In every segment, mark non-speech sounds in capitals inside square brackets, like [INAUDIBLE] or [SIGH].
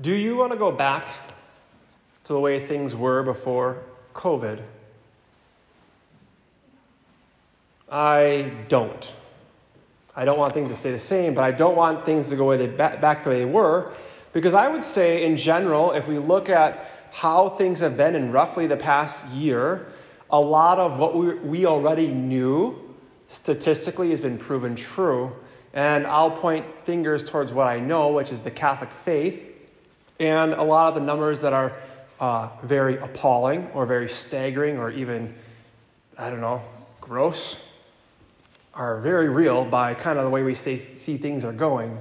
Do you want to go back to the way things were before COVID? I don't. I don't want things to stay the same, but I don't want things to go back the way they were. Because I would say, in general, if we look at how things have been in roughly the past year, a lot of what we, we already knew statistically has been proven true. And I'll point fingers towards what I know, which is the Catholic faith. And a lot of the numbers that are uh, very appalling or very staggering or even, I don't know, gross are very real by kind of the way we see, see things are going.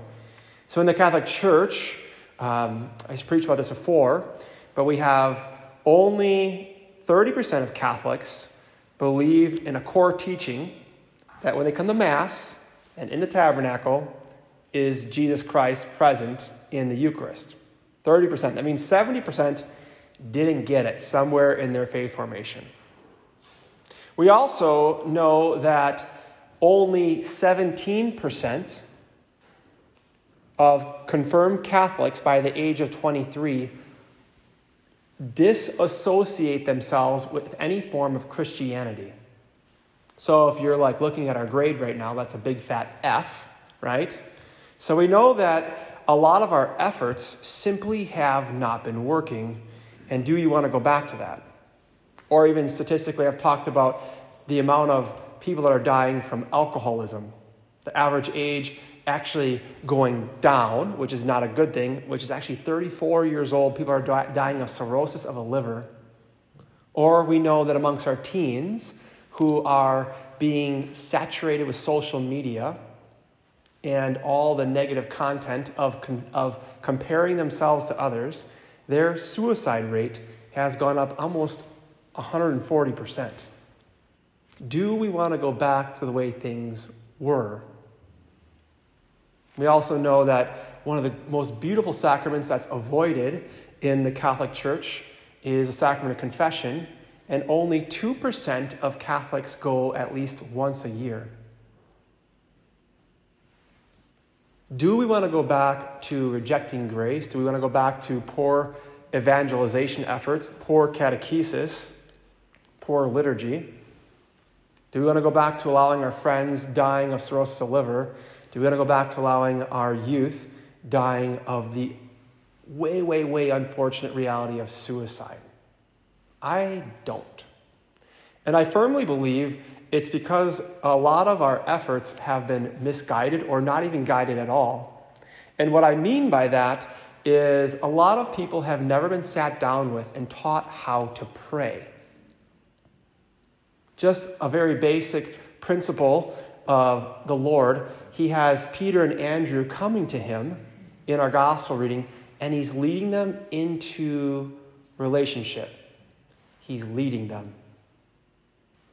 So in the Catholic Church, um, I preached about this before, but we have only 30% of Catholics believe in a core teaching that when they come to Mass and in the tabernacle is Jesus Christ present in the Eucharist. 30%. That means 70% didn't get it somewhere in their faith formation. We also know that only 17% of confirmed Catholics by the age of 23 disassociate themselves with any form of Christianity. So if you're like looking at our grade right now, that's a big fat F, right? So we know that a lot of our efforts simply have not been working. And do you want to go back to that? Or even statistically, I've talked about the amount of people that are dying from alcoholism. The average age actually going down, which is not a good thing, which is actually 34 years old. People are dying of cirrhosis of the liver. Or we know that amongst our teens who are being saturated with social media and all the negative content of, of comparing themselves to others, their suicide rate has gone up almost 140%. Do we want to go back to the way things were? We also know that one of the most beautiful sacraments that's avoided in the Catholic Church is the sacrament of confession, and only 2% of Catholics go at least once a year. Do we want to go back to rejecting grace? Do we want to go back to poor evangelization efforts, poor catechesis, poor liturgy? Do we want to go back to allowing our friends dying of cirrhosis of liver? Do we want to go back to allowing our youth dying of the way, way, way unfortunate reality of suicide? I don't. And I firmly believe it's because a lot of our efforts have been misguided or not even guided at all. And what I mean by that is a lot of people have never been sat down with and taught how to pray. Just a very basic principle of the Lord. He has Peter and Andrew coming to him in our gospel reading, and he's leading them into relationship. He's leading them.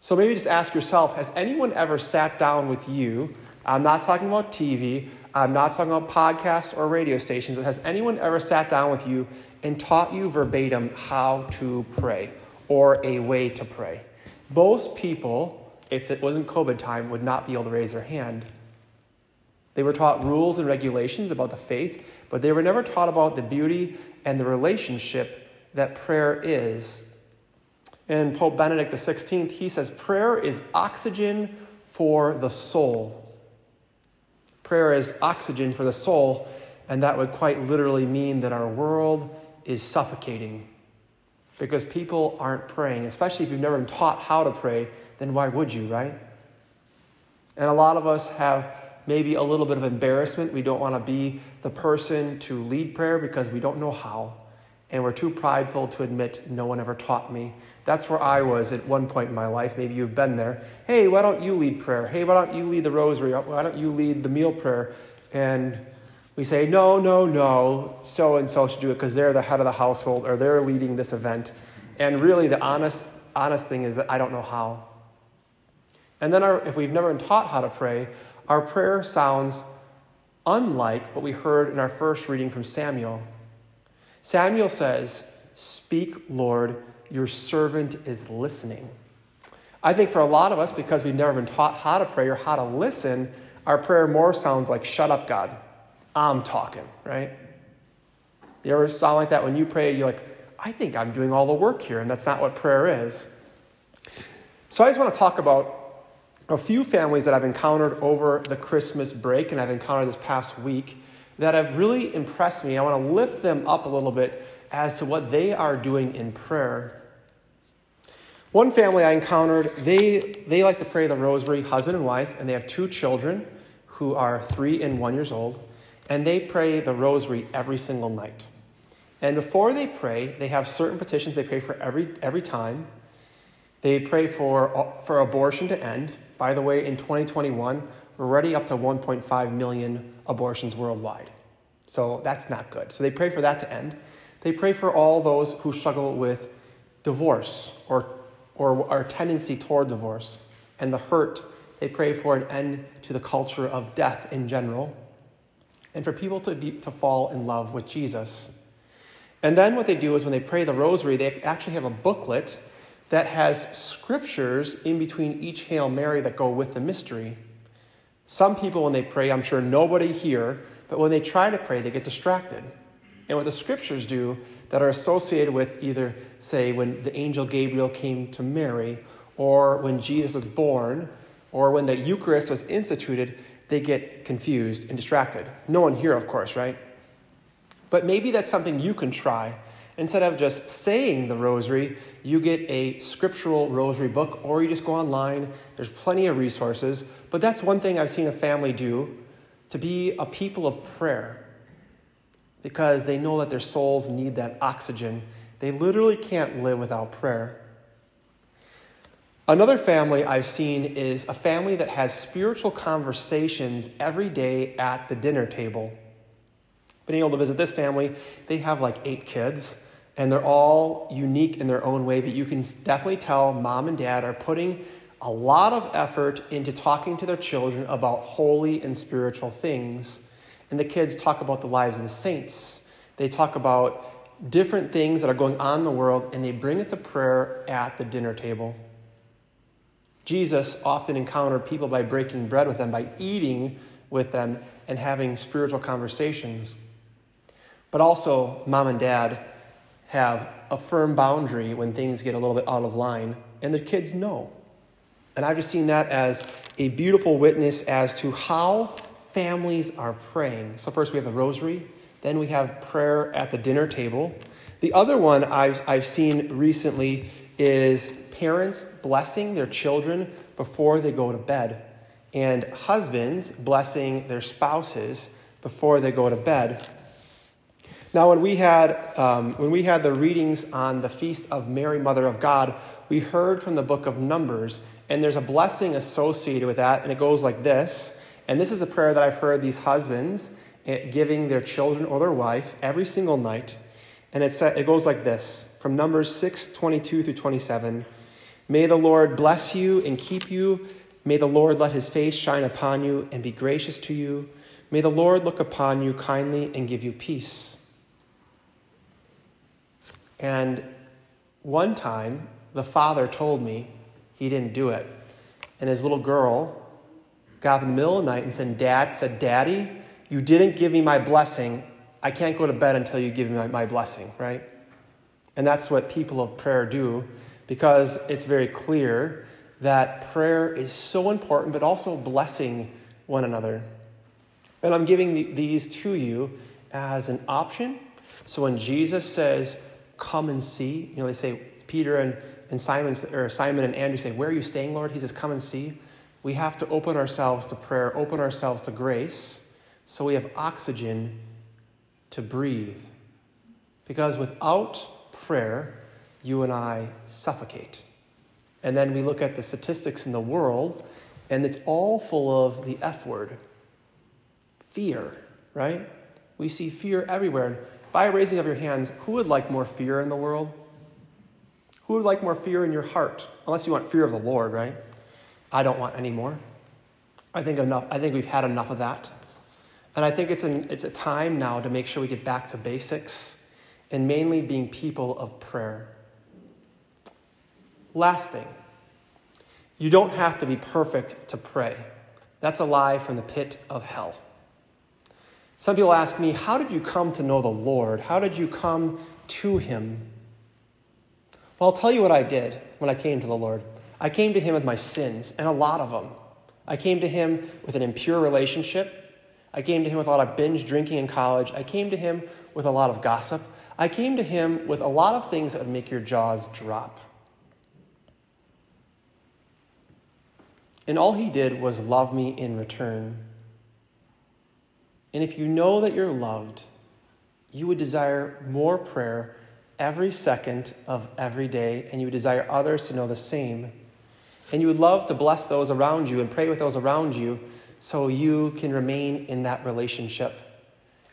So maybe just ask yourself has anyone ever sat down with you? I'm not talking about TV, I'm not talking about podcasts or radio stations, but has anyone ever sat down with you and taught you verbatim how to pray or a way to pray? Most people, if it wasn't COVID time, would not be able to raise their hand. They were taught rules and regulations about the faith, but they were never taught about the beauty and the relationship that prayer is. And Pope Benedict XVI, he says, prayer is oxygen for the soul. Prayer is oxygen for the soul, and that would quite literally mean that our world is suffocating because people aren't praying, especially if you've never been taught how to pray, then why would you, right? And a lot of us have maybe a little bit of embarrassment. We don't want to be the person to lead prayer because we don't know how. And we're too prideful to admit no one ever taught me. That's where I was at one point in my life. Maybe you've been there. Hey, why don't you lead prayer? Hey, why don't you lead the rosary? Why don't you lead the meal prayer? And we say, no, no, no, so and so should do it because they're the head of the household or they're leading this event. And really, the honest, honest thing is that I don't know how. And then, our, if we've never been taught how to pray, our prayer sounds unlike what we heard in our first reading from Samuel. Samuel says, Speak, Lord, your servant is listening. I think for a lot of us, because we've never been taught how to pray or how to listen, our prayer more sounds like, Shut up, God. I'm talking, right? You ever sound like that when you pray? You're like, I think I'm doing all the work here, and that's not what prayer is. So I just want to talk about a few families that I've encountered over the Christmas break and I've encountered this past week that have really impressed me. I want to lift them up a little bit as to what they are doing in prayer. One family I encountered, they, they like to pray the rosary, husband and wife, and they have two children who are three and one years old, and they pray the rosary every single night. And before they pray, they have certain petitions they pray for every, every time. They pray for, for abortion to end. By the way, in 2021, we're already up to 1.5 million abortions worldwide. So that's not good. So they pray for that to end. They pray for all those who struggle with divorce or, or our tendency toward divorce and the hurt. They pray for an end to the culture of death in general and for people to, be, to fall in love with Jesus. And then what they do is when they pray the rosary, they actually have a booklet that has scriptures in between each Hail Mary that go with the mystery. Some people, when they pray, I'm sure nobody here, but when they try to pray, they get distracted. And what the scriptures do that are associated with either, say, when the angel Gabriel came to Mary, or when Jesus was born, or when the Eucharist was instituted, they get confused and distracted. No one here, of course, right? But maybe that's something you can try Instead of just saying the rosary, you get a scriptural rosary book or you just go online. There's plenty of resources. But that's one thing I've seen a family do to be a people of prayer because they know that their souls need that oxygen. They literally can't live without prayer. Another family I've seen is a family that has spiritual conversations every day at the dinner table. Being able to visit this family, they have like eight kids and they're all unique in their own way, but you can definitely tell mom and dad are putting a lot of effort into talking to their children about holy and spiritual things. And the kids talk about the lives of the saints. They talk about different things that are going on in the world, and they bring it to prayer at the dinner table. Jesus often encountered people by breaking bread with them, by eating with them, and having spiritual conversations. But also, mom and dad have a firm boundary when things get a little bit out of line, and the kids know. And I've just seen that as a beautiful witness as to how families are praying. So, first we have the rosary, then we have prayer at the dinner table. The other one I've, I've seen recently is parents blessing their children before they go to bed, and husbands blessing their spouses before they go to bed. Now, when we had um, when we had the readings on the feast of Mary, Mother of God, we heard from the book of Numbers, and there's a blessing associated with that, and it goes like this. And this is a prayer that I've heard these husbands eh, giving their children or their wife every single night, and it it goes like this from Numbers six twenty two through twenty seven. May the Lord bless you and keep you. May the Lord let his face shine upon you and be gracious to you. May the Lord look upon you kindly and give you peace. And one time, the father told me he didn't do it. And his little girl got up in the middle of the night and said, Dad, said, Daddy, you didn't give me my blessing. I can't go to bed until you give me my, my blessing, right? And that's what people of prayer do because it's very clear that prayer is so important, but also blessing one another. And I'm giving these to you as an option. So when Jesus says, come and see. You know, they say, Peter and, and Simon, or Simon and Andrew say, Where are you staying, Lord? He says, Come and see. We have to open ourselves to prayer, open ourselves to grace, so we have oxygen to breathe. Because without prayer, you and I suffocate. And then we look at the statistics in the world, and it's all full of the F word fear, right? We see fear everywhere. By a raising of your hands, who would like more fear in the world? Who would like more fear in your heart? Unless you want fear of the Lord, right? I don't want any more. I think enough. I think we've had enough of that. And I think it's, an, it's a time now to make sure we get back to basics and mainly being people of prayer. Last thing, you don't have to be perfect to pray. That's a lie from the pit of hell. Some people ask me, How did you come to know the Lord? How did you come to Him? Well, I'll tell you what I did when I came to the Lord. I came to Him with my sins, and a lot of them. I came to Him with an impure relationship. I came to Him with a lot of binge drinking in college. I came to Him with a lot of gossip. I came to Him with a lot of things that would make your jaws drop. And all He did was love me in return. And if you know that you're loved, you would desire more prayer every second of every day, and you would desire others to know the same. And you would love to bless those around you and pray with those around you so you can remain in that relationship.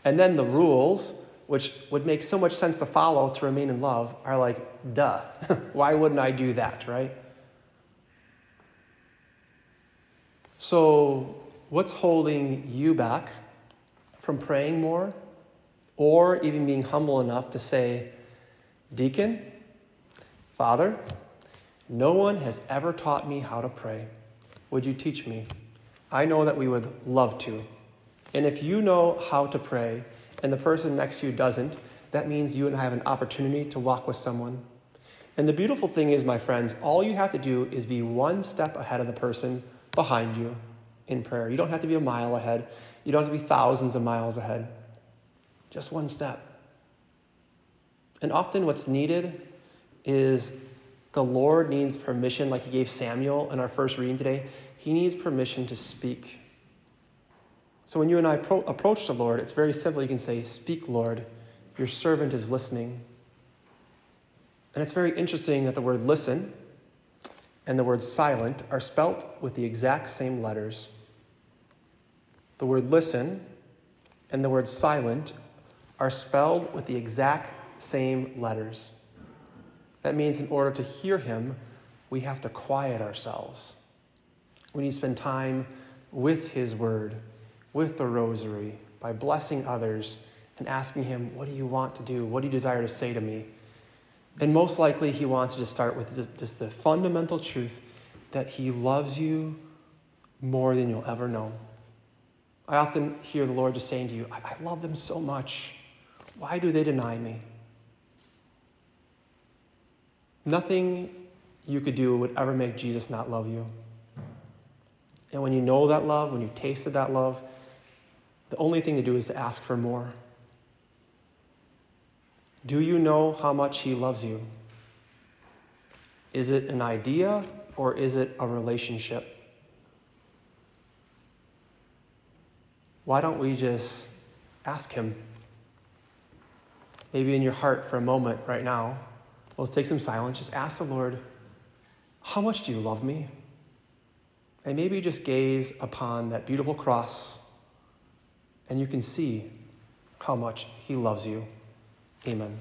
And then the rules, which would make so much sense to follow to remain in love, are like, duh. [LAUGHS] Why wouldn't I do that, right? So, what's holding you back from praying more or even being humble enough to say, Deacon, Father, no one has ever taught me how to pray. Would you teach me? I know that we would love to. And if you know how to pray and the person next to you doesn't, that means you and I have an opportunity to walk with someone. And the beautiful thing is, my friends, all you have to do is be one step ahead of the person behind you in prayer. You don't have to be a mile ahead, you don't have to be thousands of miles ahead. Just one step. And often what's needed is the Lord needs permission, like He gave Samuel in our first reading today. He needs permission to speak. So when you and I pro- approach the Lord, it's very simple. You can say, Speak, Lord, your servant is listening. And it's very interesting that the word listen and the word silent are spelt with the exact same letters. The word listen and the word silent are spelled with the exact same letters. That means in order to hear him, we have to quiet ourselves. We need to spend time with his word, with the rosary, by blessing others and asking him, What do you want to do? What do you desire to say to me? And most likely, he wants you to start with just, the fundamental truth that he loves you more than you'll ever know. I often hear the Lord just saying to you, I, I love them so much. Why do they deny me? Nothing you could do would ever make Jesus not love you. And when you know that love, when you tasted that love, the only thing to do is to ask for more. Do you know how much He loves you? Is it an idea or is it a relationship? Why don't we just ask Him? Maybe in your heart for a moment right now. Let's take some silence. Just ask the Lord, How much do you love me? And maybe just gaze upon that beautiful cross and you can see how much He loves you. Amen.